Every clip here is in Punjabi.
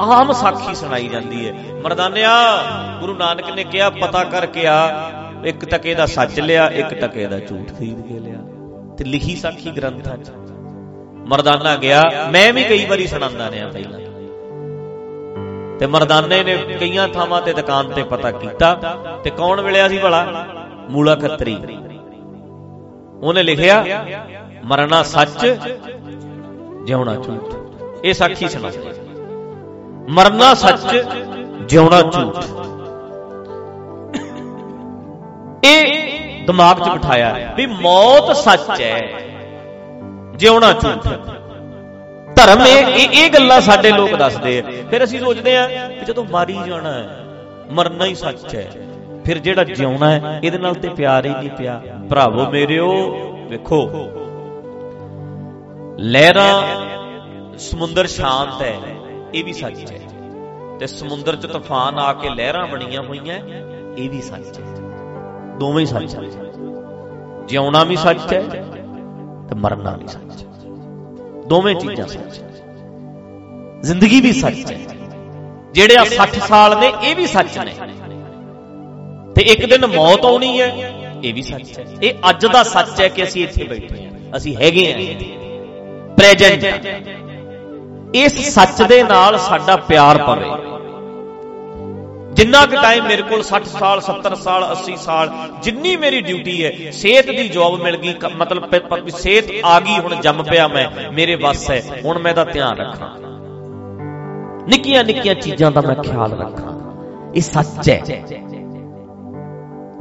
ਆਮ ਸਾਖੀ ਸੁਣਾਈ ਜਾਂਦੀ ਹੈ ਮਰਦਾਨਿਆ, ਗੁਰੂ ਨਾਨਕ ਨੇ ਕਿਹਾ, ਪਤਾ ਕਰਕੇ ਆ, ਇੱਕ ਟਕੇ ਦਾ ਸੱਚ ਲਿਆ, ਇੱਕ ਟਕੇ ਦਾ ਝੂਠ ਖਰੀਦ ਕੇ ਲਿਆ। ਤੇ ਲਿਖੀ ਸਾਖੀ ਗ੍ਰੰਥਾਂ 'ਚ। ਮਰਦਾਨਾ ਗਿਆ, ਮੈਂ ਵੀ ਕਈ ਵਾਰੀ ਸੁਣਾਉਂਦਾ ਰਿਹਾ ਪਹਿਲਾਂ। ਤੇ ਮਰਦਾਨੇ ਨੇ ਕਈਆਂ ਥਾਵਾਂ ਤੇ, ਦੁਕਾਨ ਤੇ ਪਤਾ ਕੀਤਾ, ਤੇ ਕੌਣ ਮਿਲਿਆ ਸੀ ਭਲਾ? ਮੂਲਾ ਖੱਤਰੀ। ਉਹਨੇ ਲਿਖਿਆ, ਮਰਨਾ ਸੱਚ, ਜਿਉਣਾ ਝੂਠ। ਇਹ ਸਾਖੀ ਸੁਣਾ ਮਰਨਾ ਸੱਚ, ਜਿਉਣਾ ਝੂਠ। ਇਹ ਦਿਮਾਗ 'ਚ ਬਿਠਾਇਆ ਵੀ ਮੌਤ ਸੱਚ ਹੈ, ਜਿਉਣਾ ਝੂਠ। ਹੈ ਧਰਮ ਇਹ ਇਹ ਗੱਲਾਂ ਸਾਡੇ ਲੋਕ ਦੱਸਦੇ ਆ। ਫਿਰ ਅਸੀਂ ਸੋਚਦੇ ਆ ਕਿ ਜਦੋਂ ਮਾਰੀ ਜਾਣਾ ਹੈ, ਮਰਨਾ ਹੀ ਸੱਚ ਹੈ। ਫਿਰ ਜਿਹੜਾ ਜਿਉਣਾ ਹੈ, ਇਹਦੇ ਨਾਲ ਤੇ ਪਿਆਰ ਹੀ ਨਹੀਂ ਪਿਆ। ਭਰਾਵੋ ਮੇਰਿਓ, ਵੇਖੋ। ਲਹਿਰਾਂ ਸਮੁੰਦਰ ਸ਼ਾਂਤ ਹੈ। ਇਹ ਵੀ ਸੱਚ ਹੈ। ਤੇ ਸਮੁੰਦਰ 'ਚ ਤੂਫਾਨ ਆ ਕੇ ਲਹਿਰਾਂ ਬਣੀਆਂ ਹੋਈਆਂ, ਇਹ ਵੀ ਸੱਚ ਹੈ। ਦੋਵੇਂ ਹੀ ਸੱਚ ਹੈ। ਜਿਉਣਾ ਵੀ ਸੱਚ ਹੈ ਤੇ ਮਰਨਾ ਵੀ ਸੱਚ ਹੈ। ਦੋਵੇਂ ਚੀਜ਼ਾਂ ਸੱਚ ਜ਼ਿੰਦਗੀ ਵੀ ਸੱਚ ਹੈ। ਜਿਹੜੇ ਆ 60 ਸਾਲ ਨੇ, ਇਹ ਵੀ ਸੱਚ ਨੇ। ਤੇ ਇੱਕ ਦਿਨ ਮੌਤ ਆਉਣੀ ਹੈ, ਇਹ ਵੀ ਸੱਚ ਹੈ। ਇਹ ਅੱਜ ਦਾ ਸੱਚ ਹੈ ਕਿ ਅਸੀਂ ਇੱਥੇ ਬੈਠੇ ਹਾਂ। ਅਸੀਂ ਹੈਗੇ ਹਾਂ ਪ੍ਰੈਜ਼ੈਂਟ ਇਸ ਸੱਚ ਦੇ ਨਾਲ ਸਾਡਾ ਪਿਆਰ ਪਵੇ। ਜਿੰਨਾ ਕੁ ਟਾਈਮ ਮੇਰੇ ਕੋਲ 60 ਸਾਲ 70 ਸਾਲ 80 ਸਾਲ, ਜਿੰਨੀ ਮੇਰੀ ਡਿਊਟੀ ਹੈ, ਸਿਹਤ ਦੀ ਜੌਬ ਮਿਲ ਗਈ ਮਤਲਬ ਸਿਹਤ ਆ ਗਈ, ਹੁਣ ਜੰਮ ਪਿਆ ਮੈਂ, ਮੇਰੇ ਵੱਸ ਹੈ, ਹੁਣ ਮੈਂ ਦਾ ਧਿਆਨ ਰੱਖਾਂ। ਨਿੱਕੀਆਂ ਨਿੱਕੀਆਂ ਚੀਜ਼ਾਂ ਦਾ ਮੈਂ ਖਿਆਲ ਰੱਖਾਂ। ਇਹ ਸੱਚ ਹੈ।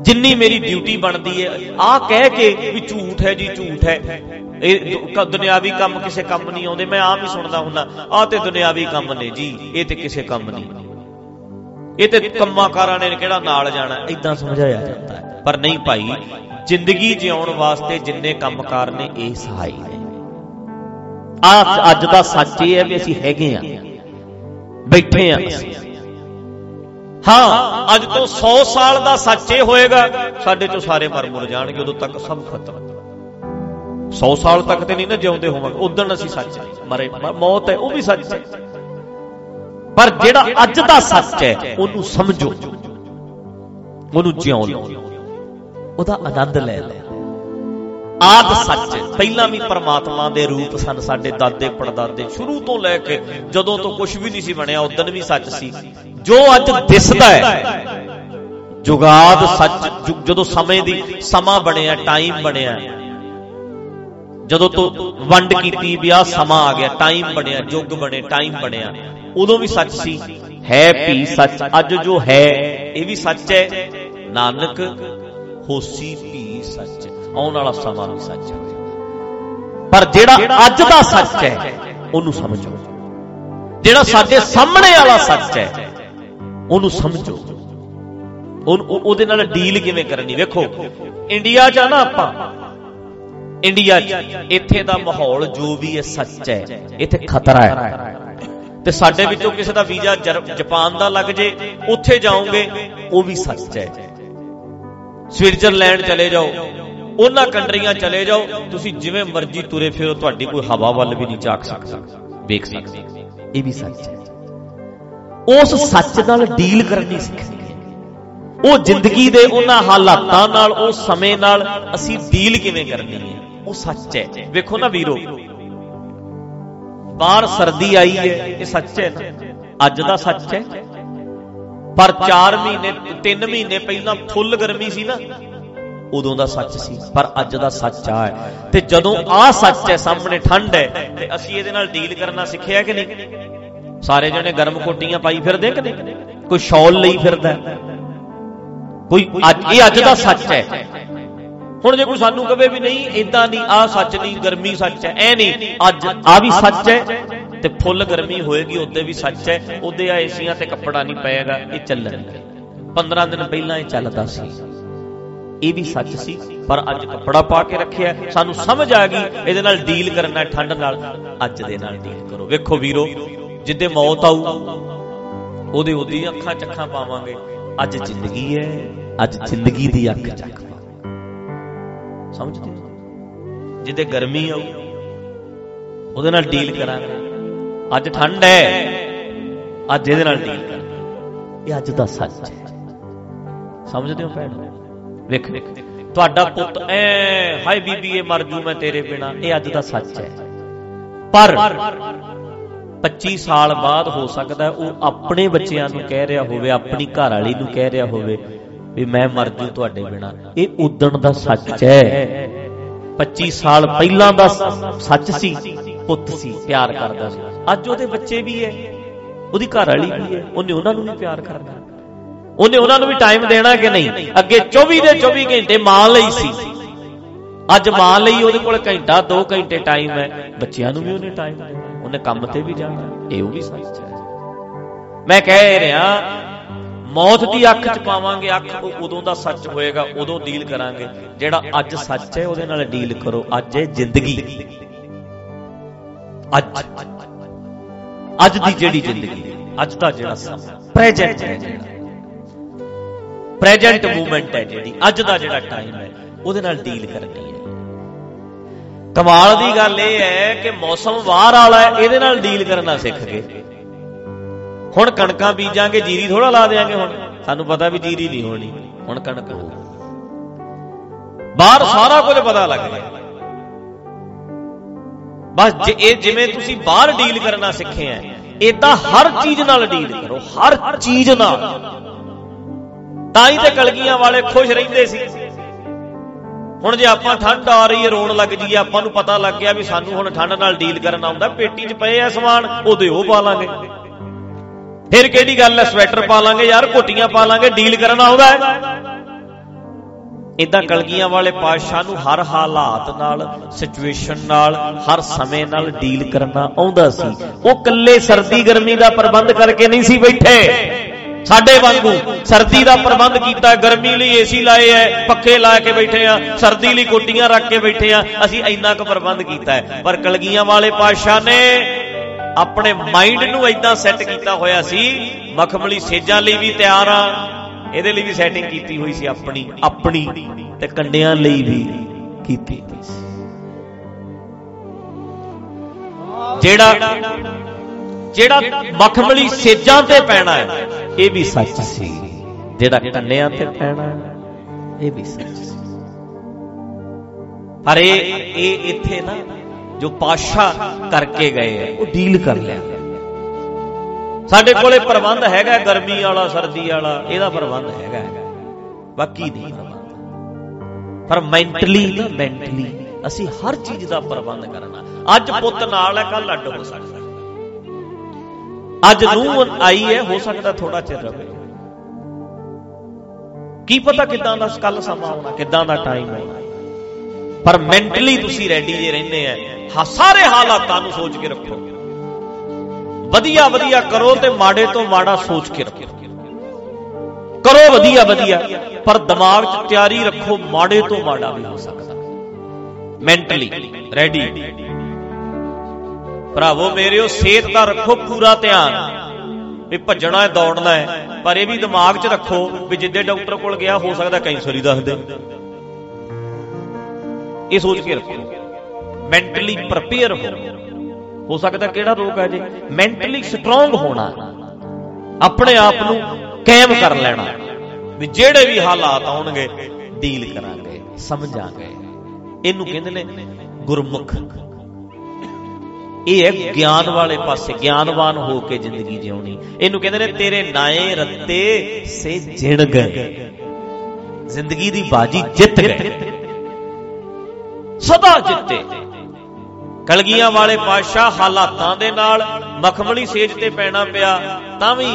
ਜਿੰਨੀ ਮੇਰੀ ਡਿਊਟੀ ਬਣਦੀ ਹੈ ਆ ਕਹਿ ਕੇ ਵੀ ਝੂਠ ਹੈ ਜੀ, ਝੂਠ ਹੈ। ਇਹ ਦੁਨਿਆਵੀ ਕੰਮ ਕਿਸੇ ਕੰਮ ਨਹੀਂ ਆਉਂਦੇ, ਮੈਂ ਆਮ ਹੀ ਸੁਣਦਾ ਹੁੰਦਾ ਆ ਤੇ ਦੁਨਿਆਵੀ ਕੰਮ ਨੇ ਜੀ, ਇਹ ਤੇ ਕਿਸੇ ਕੰਮ ਨਹੀਂ। ਇਹ ਤੇ ਕੰਮਾਕਾਰਾਂ ਨੇ ਕਿਹੜਾ ਨਾਲ ਜਾਣਾ ਇਦਾਂ ਸਮਝਾਇਆ ਜਾਂਦਾ ਹੈ। ਪਰ ਨਹੀਂ ਭਾਈ, ਜ਼ਿੰਦਗੀ ਜਿਉਣ ਵਾਸਤੇ ਜਿੰਨੇ ਕੰਮਕਾਰ ਨੇ, ਇਹ ਸਹਾਈ ਨੇ। ਆ ਅੱਜ ਦਾ ਸੱਚ ਇਹ ਹੈ ਵੀ ਅਸੀਂ ਹੈਗੇ ਆ ਬੈਠੇ ਆ ਅਸੀਂ। ਹਾਂ, ਅੱਜ ਤੋਂ 100 ਸਾਲ ਦਾ ਸੱਚ ਇਹ ਹੋਏਗਾ, ਸਾਡੇ ਚੋਂ ਸਾਰੇ ਮਰ ਮੁਰ ਜਾਣਗੇ, ਉਦੋਂ ਤੱਕ ਸਭ ਖਤਮ। 100 ਸਾਲ ਤੱਕ ਤੇ ਨਹੀਂ ਨਾ ਜਿਉਂਦੇ ਹੋਵਾਂਗੇ। ਉਦੋਂ ਅਸੀਂ ਸੱਚ ਮਰੇ ਮੌਤ ਹੈ, ਉਹ ਵੀ ਸੱਚ ਹੈ। ਪਰ ਜਿਹੜਾ ਅੱਜ ਦਾ ਸੱਚ ਹੈ, ਉਹਨੂੰ ਸਮਝੋ। ਉਹਨੂੰ ਜਿਉਂ ਲਓ। ਉਹਦਾ ਆਨੰਦ ਲੈ ਲੈ ਆਦ ਸੱਚ ਪਹਿਲਾਂ ਵੀ ਪਰਮਾਤਮਾ ਦੇ ਰੂਪ ਸਨ ਸਾਡੇ ਦਾਦੇ, ਪੜਦਾਦੇ। ਸ਼ੁਰੂ ਤੋਂ ਲੈ ਕੇ ਜਦੋਂ ਤੋਂ ਕੁਝ ਵੀ ਨਹੀਂ ਸੀ ਬਣਿਆ ਉਦੋਂ ਵੀ ਸੱਚ ਸੀ। ਜੋ ਅੱਜ ਦਿਸਦਾ ਹੈ, ਜੁਗਾਦ ਸੱਚ ਜਦੋਂ ਸਮੇਂ ਦੀ ਸਮਾਂ ਬਣਿਆ, ਟਾਈਮ ਬਣਿਆ ਜਦੋਂ ਤੋਂ ਵੰਡ ਕੀਤੀ ਵੀ ਆ ਸਮਾਂ ਆ ਗਿਆ ਟਾਈਮ ਬਣਿਆ, ਯੁੱਗ ਬਣੇ ਟਾਈਮ ਬਣਿਆ, ਉਦੋਂ ਵੀ ਸੱਚ ਸੀ। ਹੈ ਵੀ ਸੱਚ, ਅੱਜ ਜੋ ਹੈ, ਇਹ ਵੀ ਸੱਚ ਹੈ। ਨਾਨਕ, ਹੋਸੀ ਵੀ ਸੱਚ ਆਉਣ ਵਾਲਾ ਸਮਾਂ ਵੀ ਸੱਚ ਹੈ। ਪਰ ਜਿਹੜਾ ਅੱਜ ਦਾ ਸੱਚ ਹੈ, ਉਹਨੂੰ ਸਮਝੋ। ਜਿਹੜਾ ਸਾਡੇ ਸਾਹਮਣੇ ਵਾਲਾ ਸੱਚ ਹੈ, ਉਹਨੂੰ ਸਮਝੋ। ਉਹਦੇ ਨਾਲ ਡੀਲ ਕਿਵੇਂ ਕਰਨੀ? ਵੇਖੋ ਇੰਡੀਆ 'ਚ ਆ ਨਾ ਆਪਾਂ। ਇੰਡੀਆ 'ਚ, ਇੱਥੇ ਦਾ ਮਾਹੌਲ ਜੋ ਵੀ ਹੈ ਸੱਚ ਹੈ, ਇੱਥੇ ਖਤਰਾ ਹੈ। ਤੇ ਸਾਡੇ ਵਿੱਚੋਂ ਕਿਸੇ ਦਾ ਵੀਜ਼ਾ ਜਾਪਾਨ ਦਾ ਲੱਗ ਜੇ, ਉੱਥੇ ਜਾਓਗੇ, ਉਹ ਵੀ ਸੱਚ ਹੈ। ਸਵਿਟਜ਼ਰਲੈਂਡ ਚਲੇ ਜਾਓ, ਉਹਨਾਂ ਕੰਟਰੀਆਂ ਚਲੇ ਜਾਓ, ਤੁਸੀਂ ਜਿਵੇਂ ਮਰਜ਼ੀ ਤੁਰੇ ਫਿਰੋ, ਤੁਹਾਡੀ ਕੋਈ ਹਵਾ ਵੱਲ ਵੀ ਨਹੀਂ ਝਾਕ ਸਕਦਾ। ਵੇਖ ਸਕਦੇ ਇਹ ਵੀ ਸੱਚ ਹੈ। ਉਸ ਸੱਚ ਨਾਲ ਡੀਲ ਕਰਨੀ ਸਿੱਖਣੀ ਉਹ ਜ਼ਿੰਦਗੀ ਦੇ ਉਹਨਾਂ ਹਾਲਾਤਾਂ ਨਾਲ, ਉਹ ਸਮੇਂ ਨਾਲ ਅਸੀਂ ਡੀਲ ਕਿਵੇਂ ਕਰਨੀ ਹੈ? ਉਹ ਸੱਚ ਹੈ। ਵੇਖੋ ਨਾ ਵੀਰੋ, ਬਾਹਰ ਸਰਦੀ ਆਈ ਹੈ, ਇਹ ਸੱਚ ਹੈ ਨਾ? ਅੱਜ ਦਾ ਸੱਚ ਹੈ। ਪਰ 4 ਮਹੀਨੇ 3 ਮਹੀਨੇ ਪਹਿਲਾਂ ਫੁੱਲ ਗਰਮੀ ਸੀ ਨਾ, ਉਦੋਂ ਦਾ ਸੱਚ ਸੀ। ਪਰ ਅੱਜ ਦਾ ਸੱਚ ਆ ਹੈ। ਤੇ ਜਦੋਂ ਆ ਸੱਚ ਹੈ, ਸਾਹਮਣੇ ਠੰਡ ਹੈ, ਤੇ ਅਸੀਂ ਇਹਦੇ ਨਾਲ ਡੀਲ ਕਰਨਾ ਸਿੱਖਿਆ ਕਿ ਨਹੀਂ? ਸਾਰੇ ਜਣੇ ਗਰਮ ਕੋਟੀਆਂ ਪਾਈ ਫਿਰਦੇ ਕਿ ਨਹੀਂ? ਕੋਈ ਸ਼ਾਲ ਲਈ ਫਿਰਦਾ ਕੋਈ ਅੱਜ ਇਹ ਅੱਜ ਦਾ ਸੱਚ ਹੈ। ਹੁਣ ਜੇ ਕੋਈ ਸਾਨੂੰ ਕਵੇ ਵੀ ਨਹੀਂ ਇਦਾਂ ਨਹੀਂ ਆ ਸੱਚ ਨਹੀਂ ਗਰਮੀ ਸੱਚ ਹੈ, ਐ ਨਹੀਂ। ਅੱਜ ਆ ਵੀ ਸੱਚ ਹੈ ਤੇ ਫੁੱਲ ਗਰਮੀ ਹੋਏਗੀ, ਉਹਦੇ ਵੀ ਸੱਚ ਹੈ। ਉਹਦੇ ਆ ਏਸੀਆਂ ਤੇ ਕੱਪੜਾ ਨਹੀਂ ਪਏਗਾ, ਇਹ ਚੱਲਣ 15 ਦਿਨ ਪਹਿਲਾਂ ਇਹ ਚੱਲਦਾ ਸੀ। ਇਹ ਵੀ ਸੱਚ ਸੀ, ਪਰ ਅੱਜ ਕੱਪੜਾ ਪਾ ਕੇ ਰੱਖਿਆ। ਸਾਨੂੰ ਸਮਝ ਆ ਗਈ, ਇਹਦੇ ਨਾਲ ਡੀਲ ਕਰਨਾ ਠੰਡ ਨਾਲ। ਅੱਜ ਦੇ ਨਾਲ ਡੀਲ ਕਰੋ। ਵੇਖੋ ਵੀਰੋ, ਜਿੱਦੇ ਮੌਤ ਆਊ, ਉਹਦੇ ਉਹਦੀ ਅੱਖਾਂ ਚੱਖਾਂ ਪਾਵਾਂਗੇ। ਅੱਜ ਜ਼ਿੰਦਗੀ ਹੈ, ਅੱਜ ਜ਼ਿੰਦਗੀ ਦੀ ਅੱਖ ਚੱਕ। ਸਮਝਦੇ ਜਿੱਦੇ ਗਰਮੀ ਆਊ, ਉਹਦੇ ਨਾਲ ਡੀਲ ਕਰਾਂਗੇ। ਅੱਜ ਠੰਡ ਹੈ ਅੱਜ ਇਹਦੇ ਨਾਲ ਡੀਲ ਕਰ ਇਹ ਅੱਜ ਦਾ ਸੱਚ ਹੈ ਸਮਝਦੇ ਹੋ ਭੈਣ? ਵੇਖ ਤੁਹਾਡਾ ਪੁੱਤ ਐ, ਹਾਏ ਬੀਬੀ, ਇਹ ਮਰ ਜੂ ਮੈਂ ਤੇਰੇ ਬਿਨਾ। ਇਹ ਅੱਜ ਦਾ ਸੱਚ ਹੈ ਪਰ 25 ਸਾਲ ਬਾਅਦ ਹੋ ਸਕਦਾ ਉਹ ਆਪਣੇ ਬੱਚਿਆਂ ਨੂੰ ਕਹਿ ਰਿਹਾ ਹੋਵੇ, ਆਪਣੀ ਘਰ ਵਾਲੀ ਨੂੰ ਕਹਿ ਰਿਹਾ ਹੋਵੇ ਵੀ ਮੈਂ ਮਰ ਜੂ ਤੁਹਾਡੇ ਬਿਨਾ। ਇਹ ਉਦਣ ਦਾ ਸੱਚ ਹੈ। 25 ਸਾਲ ਪਹਿਲਾਂ ਦਾ ਸੱਚ ਸੀ, ਪੁੱਤ ਸੀ, ਪਿਆਰ ਕਰਦਾ ਸੀ। ਅੱਜ ਉਹਦੇ ਬੱਚੇ ਵੀ ਹੈ, ਉਹਦੀ ਘਰ ਵਾਲੀ ਵੀ ਹੈ, ਉਹਨੇ ਉਹਨਾਂ ਨੂੰ ਵੀ ਪਿਆਰ ਕਰਨਾ। ਉਹਨੇ ਉਹਨਾਂ ਨੂੰ ਵੀ ਟਾਈਮ ਦੇਣਾ ਕਿ ਨਹੀਂ? ਅੱਗੇ 24 ਦੇ 24 ਘੰਟੇ ਮਾਂ ਲਈ ਸੀ। ਅੱਜ ਮਾਂ ਲਈ ਉਹਦੇ ਕੋਲ ਘੰਟਾ 2 ਘੰਟੇ ਟਾਈਮ ਹੈ। ਬੱਚਿਆਂ ਨੂੰ ਵੀ ਉਹਨੇ ਟਾਈਮ ਦੇਣਾ। ਉਹਨੇ ਕੰਮ ਤੇ ਵੀ ਜਾਣਾ। ਇਹ ਉਹ ਵੀ ਸੱਚ ਹੈ। ਮੈਂ ਕਹਿ ਰਿਹਾ ਮੌਤ ਦੀ ਅੱਖ 'ਚ ਪਾਵਾਂਗੇ, ਅੱਖ ਉਦੋਂ ਦਾ ਸੱਚ ਹੋਏਗਾ, ਉਦੋਂ ਡੀਲ ਕਰਾਂਗੇ। ਜਿਹੜਾ ਅੱਜ ਸੱਚ ਹੈ, ਉਹਦੇ ਨਾਲ ਡੀਲ ਕਰੋ। ਅੱਜ ਹੈ ਜ਼ਿੰਦਗੀ। ਅੱਜ। ਅੱਜ ਦੀ ਜਿਹੜੀ ਜ਼ਿੰਦਗੀ ਅੱਜ ਦਾ ਜਿਹੜਾ ਸਮਾਂ ਪ੍ਰੈਜ਼ੈਂਟ ਹੈ ਜਿਹੜਾ। ਪ੍ਰੈਜ਼ੈਂਟ ਮੂਮੈਂਟ ਹੈ ਜਿਹੜੀ। ਅੱਜ ਦਾ ਜਿਹੜਾ ਟਾਈਮ ਹੈ, ਉਹਦੇ ਨਾਲ ਡੀਲ ਕਰਨੀ ਹੈ। ਕਮਾਲ ਦੀ ਗੱਲ ਇਹ ਹੈ ਕਿ ਮੌਸਮ ਬਾਹਰ ਵਾਲਾ ਹੈ, ਇਹਦੇ ਨਾਲ ਡੀਲ ਕਰਨਾ ਸਿੱਖ ਗਏ। ਹੁਣ ਕਣਕਾਂ ਬੀਜਾਂਗੇ, ਜੀਰੀ ਥੋੜਾ ਲਾ ਦੇਾਂਗੇ ਹੁਣ। ਸਾਨੂੰ ਪਤਾ ਵੀ ਜੀਰੀ ਨਹੀਂ ਹੋਣੀ। ਹੁਣ ਕਣਕ। ਹੋ ਬਾਹਰ ਸਾਰਾ ਕੁਝ ਪਤਾ ਲੱਗ ਗਿਆ। ਬਸ ਇਹ ਜਿਵੇਂ ਤੁਸੀਂ ਬਾਹਰ ਡੀਲ ਕਰਨਾ ਸਿੱਖੇ ਆ ਇਦਾਂ ਹਰ ਚੀਜ਼ ਨਾਲ ਡੀਲ ਕਰੋ, ਹਰ ਚੀਜ਼ ਨਾਲ। ਤਾਂ ਹੀ ਤੇ ਕਲਗੀਆਂ ਵਾਲੇ ਖੁਸ਼ ਰਹਿੰਦੇ ਸੀ। ਹੁਣ ਜੇ ਆਪਾਂ ਠੰਡ ਆ ਰਹੀ ਹੈ, ਰੋਣ ਲੱਗ ਜੀਏ ਆਪਾਂ ਨੂੰ ਪਤਾ ਲੱਗ ਗਿਆ ਵੀ ਸਾਨੂੰ ਹੁਣ ਠੰਡ ਨਾਲ ਡੀਲ ਕਰਨਾ ਆਉਂਦਾ। ਪੇਟੀ 'ਚ ਪਏ ਆ ਸਮਾਨ, ਉਹਦੇ ਉਹ ਪਾ ਲਾਂਗੇ। ਫਿਰ ਕਿਹੜੀ ਗੱਲ ਹੈ? ਸਵੈਟਰ ਪਾ ਲਾਂਗੇ ਯਾਰ, ਕੋਟੀਆਂ ਪਾ ਲਾਂਗੇ, ਡੀਲ ਕਰਨਾ ਆਉਂਦਾ ਹੈ। ਇਦਾਂ ਕਲਗੀਆਂ ਵਾਲੇ ਪਾਤਸ਼ਾਹ ਨੂੰ ਹਰ ਹਾਲਾਤ ਨਾਲ ਸਿਚੁਏਸ਼ਨ ਨਾਲ, ਹਰ ਸਮੇਂ ਨਾਲ ਡੀਲ ਕਰਨਾ ਆਉਂਦਾ ਸੀ। ਉਹ ਕੱਲੇ ਸਰਦੀ ਗਰਮੀ ਦਾ ਪ੍ਰਬੰਧ ਕਰਕੇ ਨਹੀਂ ਸੀ ਬੈਠੇ। ਸਾਡੇ ਵਾਂਗੂ ਸਰਦੀ ਦਾ ਪ੍ਰਬੰਧ ਕੀਤਾ, ਗਰਮੀ ਲਈ ਏਸੀ ਲਾਏ ਐ, ਪੱਖੇ ਲਾ ਕੇ ਬੈਠੇ ਆ, ਸਰਦੀ ਲਈ ਕੋਟੀਆਂ ਰੱਖ ਕੇ ਬੈਠੇ ਆ, ਅਸੀਂ ਇੰਨਾ ਕੁ ਪ੍ਰਬੰਧ ਕੀਤਾ ਹੈ। ਪਰ ਕਲਗੀਆਂ ਵਾਲੇ ਪਾਤਸ਼ਾਹ ਨੇ ਆਪਣੇ ਮਾਈਂਡ ਨੂੰ ਇਦਾਂ ਸੈੱਟ ਕੀਤਾ ਹੋਇਆ ਸੀ, ਮਖਮਲੀ ਸੇਜਾਂ ਲਈ ਵੀ ਤਿਆਰ ਆ, ਇਹਦੇ ਲਈ ਵੀ ਸੈਟਿੰਗ ਕੀਤੀ ਹੋਈ ਸੀ ਆਪਣੀ ਆਪਣੀ ਤੇ ਕੰਡਿਆਂ ਲਈ ਵੀ ਕੀਤੀ ਸੀ। ਜਿਹੜਾ ਜਿਹੜਾ ਮਖਮਲੀ ਸੇਜਾਂ ਤੇ ਪੈਣਾ ਹੈ, ਇਹ ਵੀ ਸੱਚ ਸੀ। ਜਿਹੜਾ ਕੰਨਿਆਂ ਤੇ ਪੈਣਾ ਇਹ ਵੀ ਸੱਚ ਸੀ। ਪਰ ਇਹ ਇਹ ਇੱਥੇ ਨਾ ਜੋ ਪਾਸ਼ਾ ਕਰਕੇ ਗਏ ਆ। ਉਹ ਡੀਲ ਕਰ ਲਿਆ। ਸਾਡੇ ਕੋਲੇ ਪ੍ਰਬੰਧ ਹੈਗਾ ਗਰਮੀ ਵਾਲਾ ਸਰਦੀ ਵਾਲਾ ਇਹਦਾ ਪ੍ਰਬੰਧ ਹੈਗਾ ਬਾਕੀ ਨਹੀਂ ਪਰ ਮੈਂਟਲੀ ਨਾ ਮੈਂਟਲੀ ਅਸੀਂ ਹਰ ਚੀਜ਼ ਦਾ ਪ੍ਰਬੰਧ ਕਰਨਾ ਅੱਜ ਪੁੱਤ ਨਾਲ ਹੈ ਕੱਲ ਅੱਡ ਹੋ ਸਕਦਾ ਅੱਜ ਨੂੰ ਆਈ ਹੈ ਹੋ ਸਕਦਾ ਥੋੜਾ ਚਿਰ ਰਵੇ। ਕੀ ਪਤਾ ਕਿਦਾਂ ਦਾ ਕੱਲ ਸਮਾਂ ਆਉਣਾ ਕਿਦਾਂ ਦਾ ਟਾਈਮ ਆਉਣਾ ਪਰ ਮੈਂਟਲੀ ਤੁਸੀਂ ਰੈਡੀ ਜੇ ਰਹਿੰਦੇ ਆ ਸਾਰੇ ਹਾਲਾਤਾਂ ਨੂੰ ਸੋਚ ਕੇ ਰੱਖੋ। ਵਧੀਆ ਵਧੀਆ ਕਰੋ ਤੇ ਮਾੜੇ ਤੋਂ ਮਾੜਾ ਸੋਚ ਕੇ ਰੱਖੋ। ਕਰੋ ਵਧੀਆ ਵਧੀਆ, ਪਰ ਦਿਮਾਗ 'ਚ ਤਿਆਰੀ ਰੱਖੋ, ਮਾੜੇ ਤੋਂ ਮਾੜਾ ਵੀ ਹੋ ਸਕਦਾ। Mentally ready. ਭਰਾਵੋ, ਮੇਰਿਓ, ਸਿਹਤ ਦਾ ਰੱਖੋ ਪੂਰਾ ਧਿਆਨ। ਵੀ ਭੱਜਣਾ ਹੈ, ਦੌੜਨਾ ਹੈ, ਪਰ ਇਹ ਵੀ ਦਿਮਾਗ 'ਚ ਰੱਖੋ ਵੀ ਜਿੱਦੇ ਡਾਕਟਰ ਕੋਲ ਗਿਆ, ਹੋ ਸਕਦਾ ਕੈਂਸਰ ਹੀ ਦੱਸ ਦੇ ਇਹ ਸੋਚ ਕੇ ਰੱਖੋ। ਮੈਂਟਲੀ ਪ੍ਰਪੇਅਰ ਹੋ। ਹੋ ਸਕਦਾ ਕਿਹੜਾ ਰੋਗ ਹੈ ਜੀ? ਮੈਂਟਲੀ ਸਟਰੋਂਗ ਹੋਣਾ। ਆਪਣੇ ਆਪ ਨੂੰ ਕਾਇਮ ਕਰ ਲੈਣਾ। ਵੀ ਜਿਹੜੇ ਵੀ ਹਾਲਾਤ ਆਉਣਗੇ ਡੀਲ ਕਰਾਂਗੇ, ਸਮਝਾਂਗੇ। ਇਹਨੂੰ ਕਹਿੰਦੇ ਨੇ ਗੁਰਮੁਖ। ਇਹ ਹੈ ਗਿਆਨ ਵਾਲੇ ਪਾਸੇ, ਗਿਆਨਵਾਨ ਹੋ ਕੇ ਜ਼ਿੰਦਗੀ ਜਿਉਣੀ। ਇਹਨੂੰ ਕਹਿੰਦੇ ਨੇ ਤੇਰੇ ਨਾਏ ਰੱਤੇ ਸੇ ਜਿਣ ਗਏ। ਜ਼ਿੰਦਗੀ ਦੀ ਬਾਜੀ ਜਿੱਤ ਗਏ। ਸਦਾ ਜਿੱਤੇ। ਕਲਗੀਆਂ ਵਾਲੇ ਪਾਤਸ਼ਾਹ ਹਾਲਾਤਾਂ ਦੇ ਨਾਲ ਮਖਮਲੀ ਸੇਜ ਤੇ ਪੈਣਾ ਪਿਆ, ਤਾਂ ਵੀ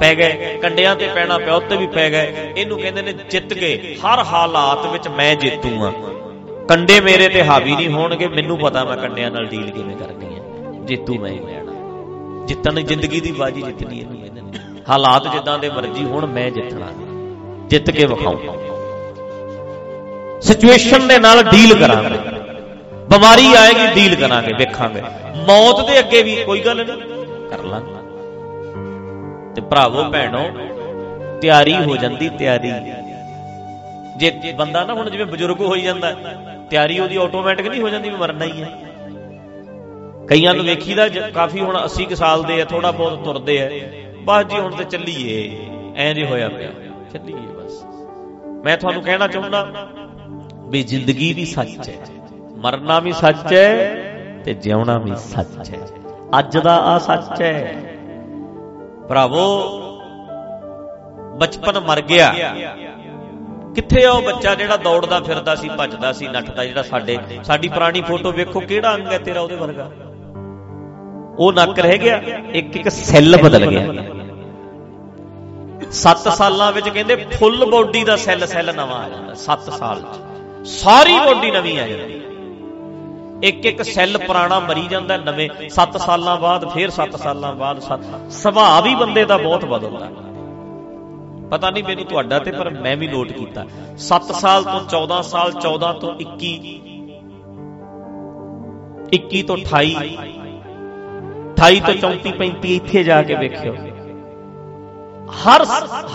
ਪੈ ਗਏ, ਕੰਡਿਆਂ ਤੇ ਪੈਣਾ ਪਿਆ, ਉੱਤੇ ਵੀ ਪੈ ਗਏ। ਇਹਨੂੰ ਕਹਿੰਦੇ ਨੇ ਜਿੱਤ ਗਏ ਹਰ ਹਾਲਾਤ ਵਿੱਚ ਮੈਂ ਜੇਤੂ ਆ ਕੰਡੇ ਮੇਰੇ ਤੇ ਹਾਵੀ ਨਹੀਂ ਹੋਣਗੇ, ਮੈਨੂੰ ਪਤਾ ਮੈਂ ਕੰਡਿਆਂ ਨਾਲ ਡੀਲ ਕਿਵੇਂ ਕਰਨੀ ਹੈ। ਜੇਤੂ ਮੈਂ ਹੀ ਲੈਣਾ ਜਿੱਤਣ ਜ਼ਿੰਦਗੀ ਦੀ ਬਾਜੀ ਜਿੱਤਣੀ ਇਹਨੂੰ ਕਹਿੰਦੇ ਨੇ। ਹਾਲਾਤ ਜਿੱਦਾਂ ਦੇ ਮਰਜ਼ੀ ਹੋਣ, ਮੈਂ ਜਿੱਤਣਾ। ਜਿੱਤ ਕੇ ਵਿਖਾਉਂਗਾ ਸਿਚੁਏਸ਼ਨ ਦੇ ਨਾਲ ਡੀਲ ਕਰਾਂਗੇ। ਬਿਮਾਰੀ ਆਏਗੀ, ਡੀਲ ਕਰਾਂਗੇ, ਵੇਖਾਂਗੇ। ਮੌਤ ਦੇ ਅੱਗੇ ਵੀ ਕੋਈ ਗੱਲ ਨਹੀਂ, ਕਰ ਲਾਂਗੇ। ਤੇ ਭਰਾਵੋ, ਭੈਣੋ, ਤਿਆਰੀ ਹੋ ਜਾਂਦੀ, ਤਿਆਰੀ। ਜੇ ਬੰਦਾ ਨਾ ਹੁਣ ਜਿਵੇਂ ਬਜ਼ੁਰਗ ਹੋਈ ਜਾਂਦਾ, ਤਿਆਰੀ ਉਹਦੀ ਆਟੋਮੈਟਿਕ ਨਹੀਂ ਹੋ ਜਾਂਦੀ, ਵੀ ਮਰਨਾ ਹੀ ਹੈ। ਕਈਆਂ ਨੂੰ ਵੇਖੀਦਾ, ਜ- ਕਾਫੀ ਹੁਣ 80 ਕੁ ਸਾਲ ਦੇ ਆ ਥੋੜਾ ਬਹੁਤ ਤੁਰਦੇ ਆ। ਬਸ ਜੀ ਹੁਣ ਤੇ ਚੱਲੀਏ, ਐਂ ਜੇ ਹੋਇਆ ਪਿਆ। ਚੱਲੀਏ ਬਸ। ਮੈਂ ਤੁਹਾਨੂੰ ਕਹਿਣਾ ਚਾਹੁੰਦਾ ਵੀ ਜ਼ਿੰਦਗੀ ਵੀ ਸੱਚ ਹੈ, ਮਰਨਾ ਵੀ ਸੱਚ ਹੈ ਤੇ ਜਿਉਣਾ ਵੀ ਸੱਚ ਹੈ। ਅੱਜ ਦਾ ਆ ਸੱਚ ਹੈ। ਭਰਾਵੋ, ਬਚਪਨ ਮਰ ਗਿਆ। ਕਿੱਥੇ ਆ ਉਹ ਬੱਚਾ ਜਿਹੜਾ ਦੌੜਦਾ ਫਿਰਦਾ ਸੀ, ਭੱਜਦਾ ਸੀ, ਨੱਠਦਾ, ਜਿਹੜਾ ਸਾਡੇ ਸਾਡੀ ਪੁਰਾਣੀ ਫੋਟੋ ਵੇਖੋ, ਕਿਹੜਾ ਅੰਗ ਹੈ ਤੇਰਾ ਉਹਦੇ ਵਰਗਾ? ਉਹ ਨੱਕ ਰਹਿ ਗਿਆ, ਇੱਕ ਇੱਕ ਸੈੱਲ ਬਦਲ ਗਿਆ। 7 ਸਾਲਾਂ ਵਿੱਚ ਕਹਿੰਦੇ ਫੁੱਲ ਬੋਡੀ ਦਾ ਸੈੱਲ ਸੈੱਲ ਨਵਾਂ ਆ ਜਾਂਦਾ 7 ਸਾਲ ਚ। ਸਾਰੀ ਬੋਡੀ ਨਵੀਂ ਆ ਜਾਂਦੀ ਇੱਕ ਇੱਕ ਸੈੱਲ ਪੁਰਾਣਾ ਮਰੀ ਜਾਂਦਾ ਨਵੇਂ 7 ਸਾਲਾਂ ਬਾਅਦ, ਫੇਰ 7 ਸਾਲਾਂ ਬਾਅਦ, ਸੱਤ- ਸੁਭਾਅ ਵੀ ਬੰਦੇ ਦਾ ਬਹੁਤ ਬਦਲਦਾ। ਪਤਾ ਨਹੀਂ ਮੈਨੂੰ ਤੁਹਾਡਾ ਤੇ, ਪਰ ਮੈਂ ਵੀ ਨੋਟ ਕੀਤਾ। 7 ਸਾਲ ਤੋਂ 14 ਸਾਲ 14 ਤੋਂ 21 21 ਤੋਂ 28 28 ਤੋਂ 34 35 ਇੱਥੇ ਜਾ ਕੇ ਵੇਖਿਓ। ਹਰ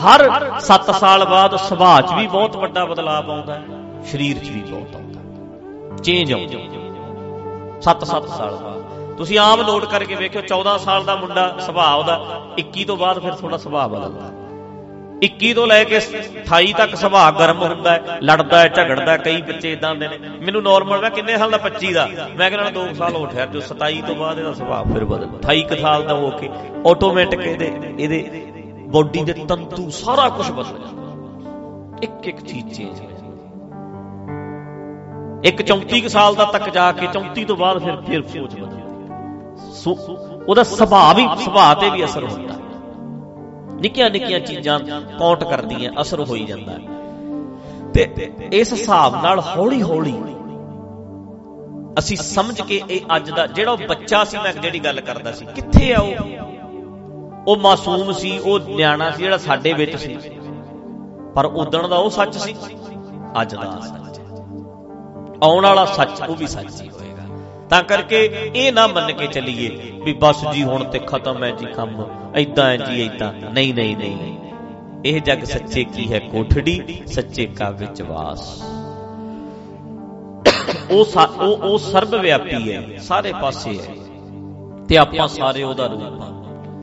ਹਰ 7 ਸਾਲ ਬਾਅਦ ਸੁਭਾਅ 'ਚ ਵੀ ਬਹੁਤ ਵੱਡਾ ਬਦਲਾਅ ਆਉਂਦਾ ਹੈ। ਸਰੀਰ 'ਚ ਵੀ ਬਹੁਤ ਆਉਂਦਾ। ਚੇਂਜ ਆਉਂਦਾ। 7-7 ਸਾਲ ਬਾਅਦ। ਤੁਸੀਂ ਆਮ ਨੋਟ ਕਰਕੇ ਵੇਖਿਓ 14 ਸਾਲ ਦਾ ਮੁੰਡਾ ਸੁਭਾਅ ਉਹਦਾ 21 ਤੋਂ ਬਾਅਦ ਫਿਰ ਥੋੜਾ ਸੁਭਾਅ ਬਦਲਦਾ। 21 ਤੋਂ ਲੈ ਕੇ 28 ਤੱਕ ਸੁਭਾਅ ਗਰਮ ਹੁੰਦਾ ਹੈ, ਲੜਦਾ ਹੈ, ਝਗੜਦਾ ਹੈ, ਕਈ ਬੱਚੇ ਇਦਾਂ ਦੇ ਨੇ। ਮੈਨੂੰ ਨਾਰਮਲ ਮੈਂ ਕਿੰਨੇ ਸਾਲ ਦਾ? 25 ਦਾ। ਮੈਂ ਕਹਿੰਦਾ 2 ਸਾਲ ਹੋ ਠਹਿਰ ਜੋ 27 ਤੋਂ ਬਾਅਦ ਇਹਦਾ ਸੁਭਾਅ ਫਿਰ ਬਦਲ 28 ਕੁ ਸਾਲ ਦਾ ਹੋ ਕੇ ਆਟੋਮੈਟਿਕ ਇਹਦੇ ਇਹਦੇ ਬੋਡੀ ਦੇ ਤੰਤੂ ਸਾਰਾ ਕੁਝ ਬਦਲ ਜਾਂਦਾ। ਇੱਕ ਇੱਕ ਚੀਜ਼ ਚੇਂਜ ਹੋ ਜਾਂਦੀ ਇੱਕ 34 ਕੁ ਸਾਲ ਦਾ ਤੱਕ ਜਾ ਕੇ 34 ਤੋਂ ਬਾਅਦ ਫਿਰ ਫਿਰ ਸੋਚ ਬਦਲਦੀ ਸੋ ਉਹਦਾ ਸੁਭਾਅ ਵੀ ਸੁਭਾਅ ਤੇ ਵੀ ਅਸਰ ਹੁੰਦਾ। ਹੈ ਨਿੱਕੀਆਂ ਨਿੱਕੀਆਂ ਚੀਜ਼ਾਂ ਕਾਊਂਟ ਕਰਦੀਆਂ, ਅਸਰ ਹੋਈ ਜਾਂਦਾ। ਹੈ ਤੇ ਇਸ ਹਿਸਾਬ ਨਾਲ ਹੌਲੀ ਹੌਲੀ ਅਸੀਂ ਸਮਝ ਕੇ ਇਹ ਅੱਜ ਦਾ ਜਿਹੜਾ ਉਹ ਬੱਚਾ ਸੀ, ਮੈਂ ਜਿਹੜੀ ਗੱਲ ਕਰਦਾ ਸੀ, ਕਿੱਥੇ ਆ ਉਹ? ਉਹ ਮਾਸੂਮ ਸੀ, ਉਹ ਨਿਆਣਾ ਸੀ ਜਿਹੜਾ ਸਾਡੇ ਵਿੱਚ ਸੀ। ਪਰ ਉਦਣ ਦਾ ਉਹ ਸੱਚ ਸੀ, ਅੱਜ ਦਾ ਸੱਚ। ਹੈ ਆਉਣ ਵਾਲਾ ਸੱਚ, ਉਹ ਵੀ ਸੱਚ ਹੀ ਹੋਏਗਾ। ਤਾਂ ਕਰਕੇ ਇਹ ਨਾ ਮੰਨ ਕੇ ਚੱਲੀਏ ਵੀ ਬਸ ਜੀ ਹੁਣ ਤੇ ਖਤਮ ਹੈ ਜੀ ਕੰਮ ਐਦਾਂ ਹੈ ਜੀ ਐਦਾਂ ਨਹੀਂ ਨਹੀਂ ਨਹੀਂ। ਇਹ ਜੱਗ ਸੱਚੇ ਕੀ ਹੈ ਕੋਠੜੀ, ਸੱਚੇ ਕਾ ਵਿੱਚ ਵਾਸ। ਉਹ ਉਹ ਉਹ ਸਰਬ ਵਿਆਪੀ ਹੈ, ਸਾਰੇ ਪਾਸੇ ਹੈ। ਤੇ ਆਪਾਂ ਸਾਰੇ ਉਹਦਾ ਰੂਪ ਆ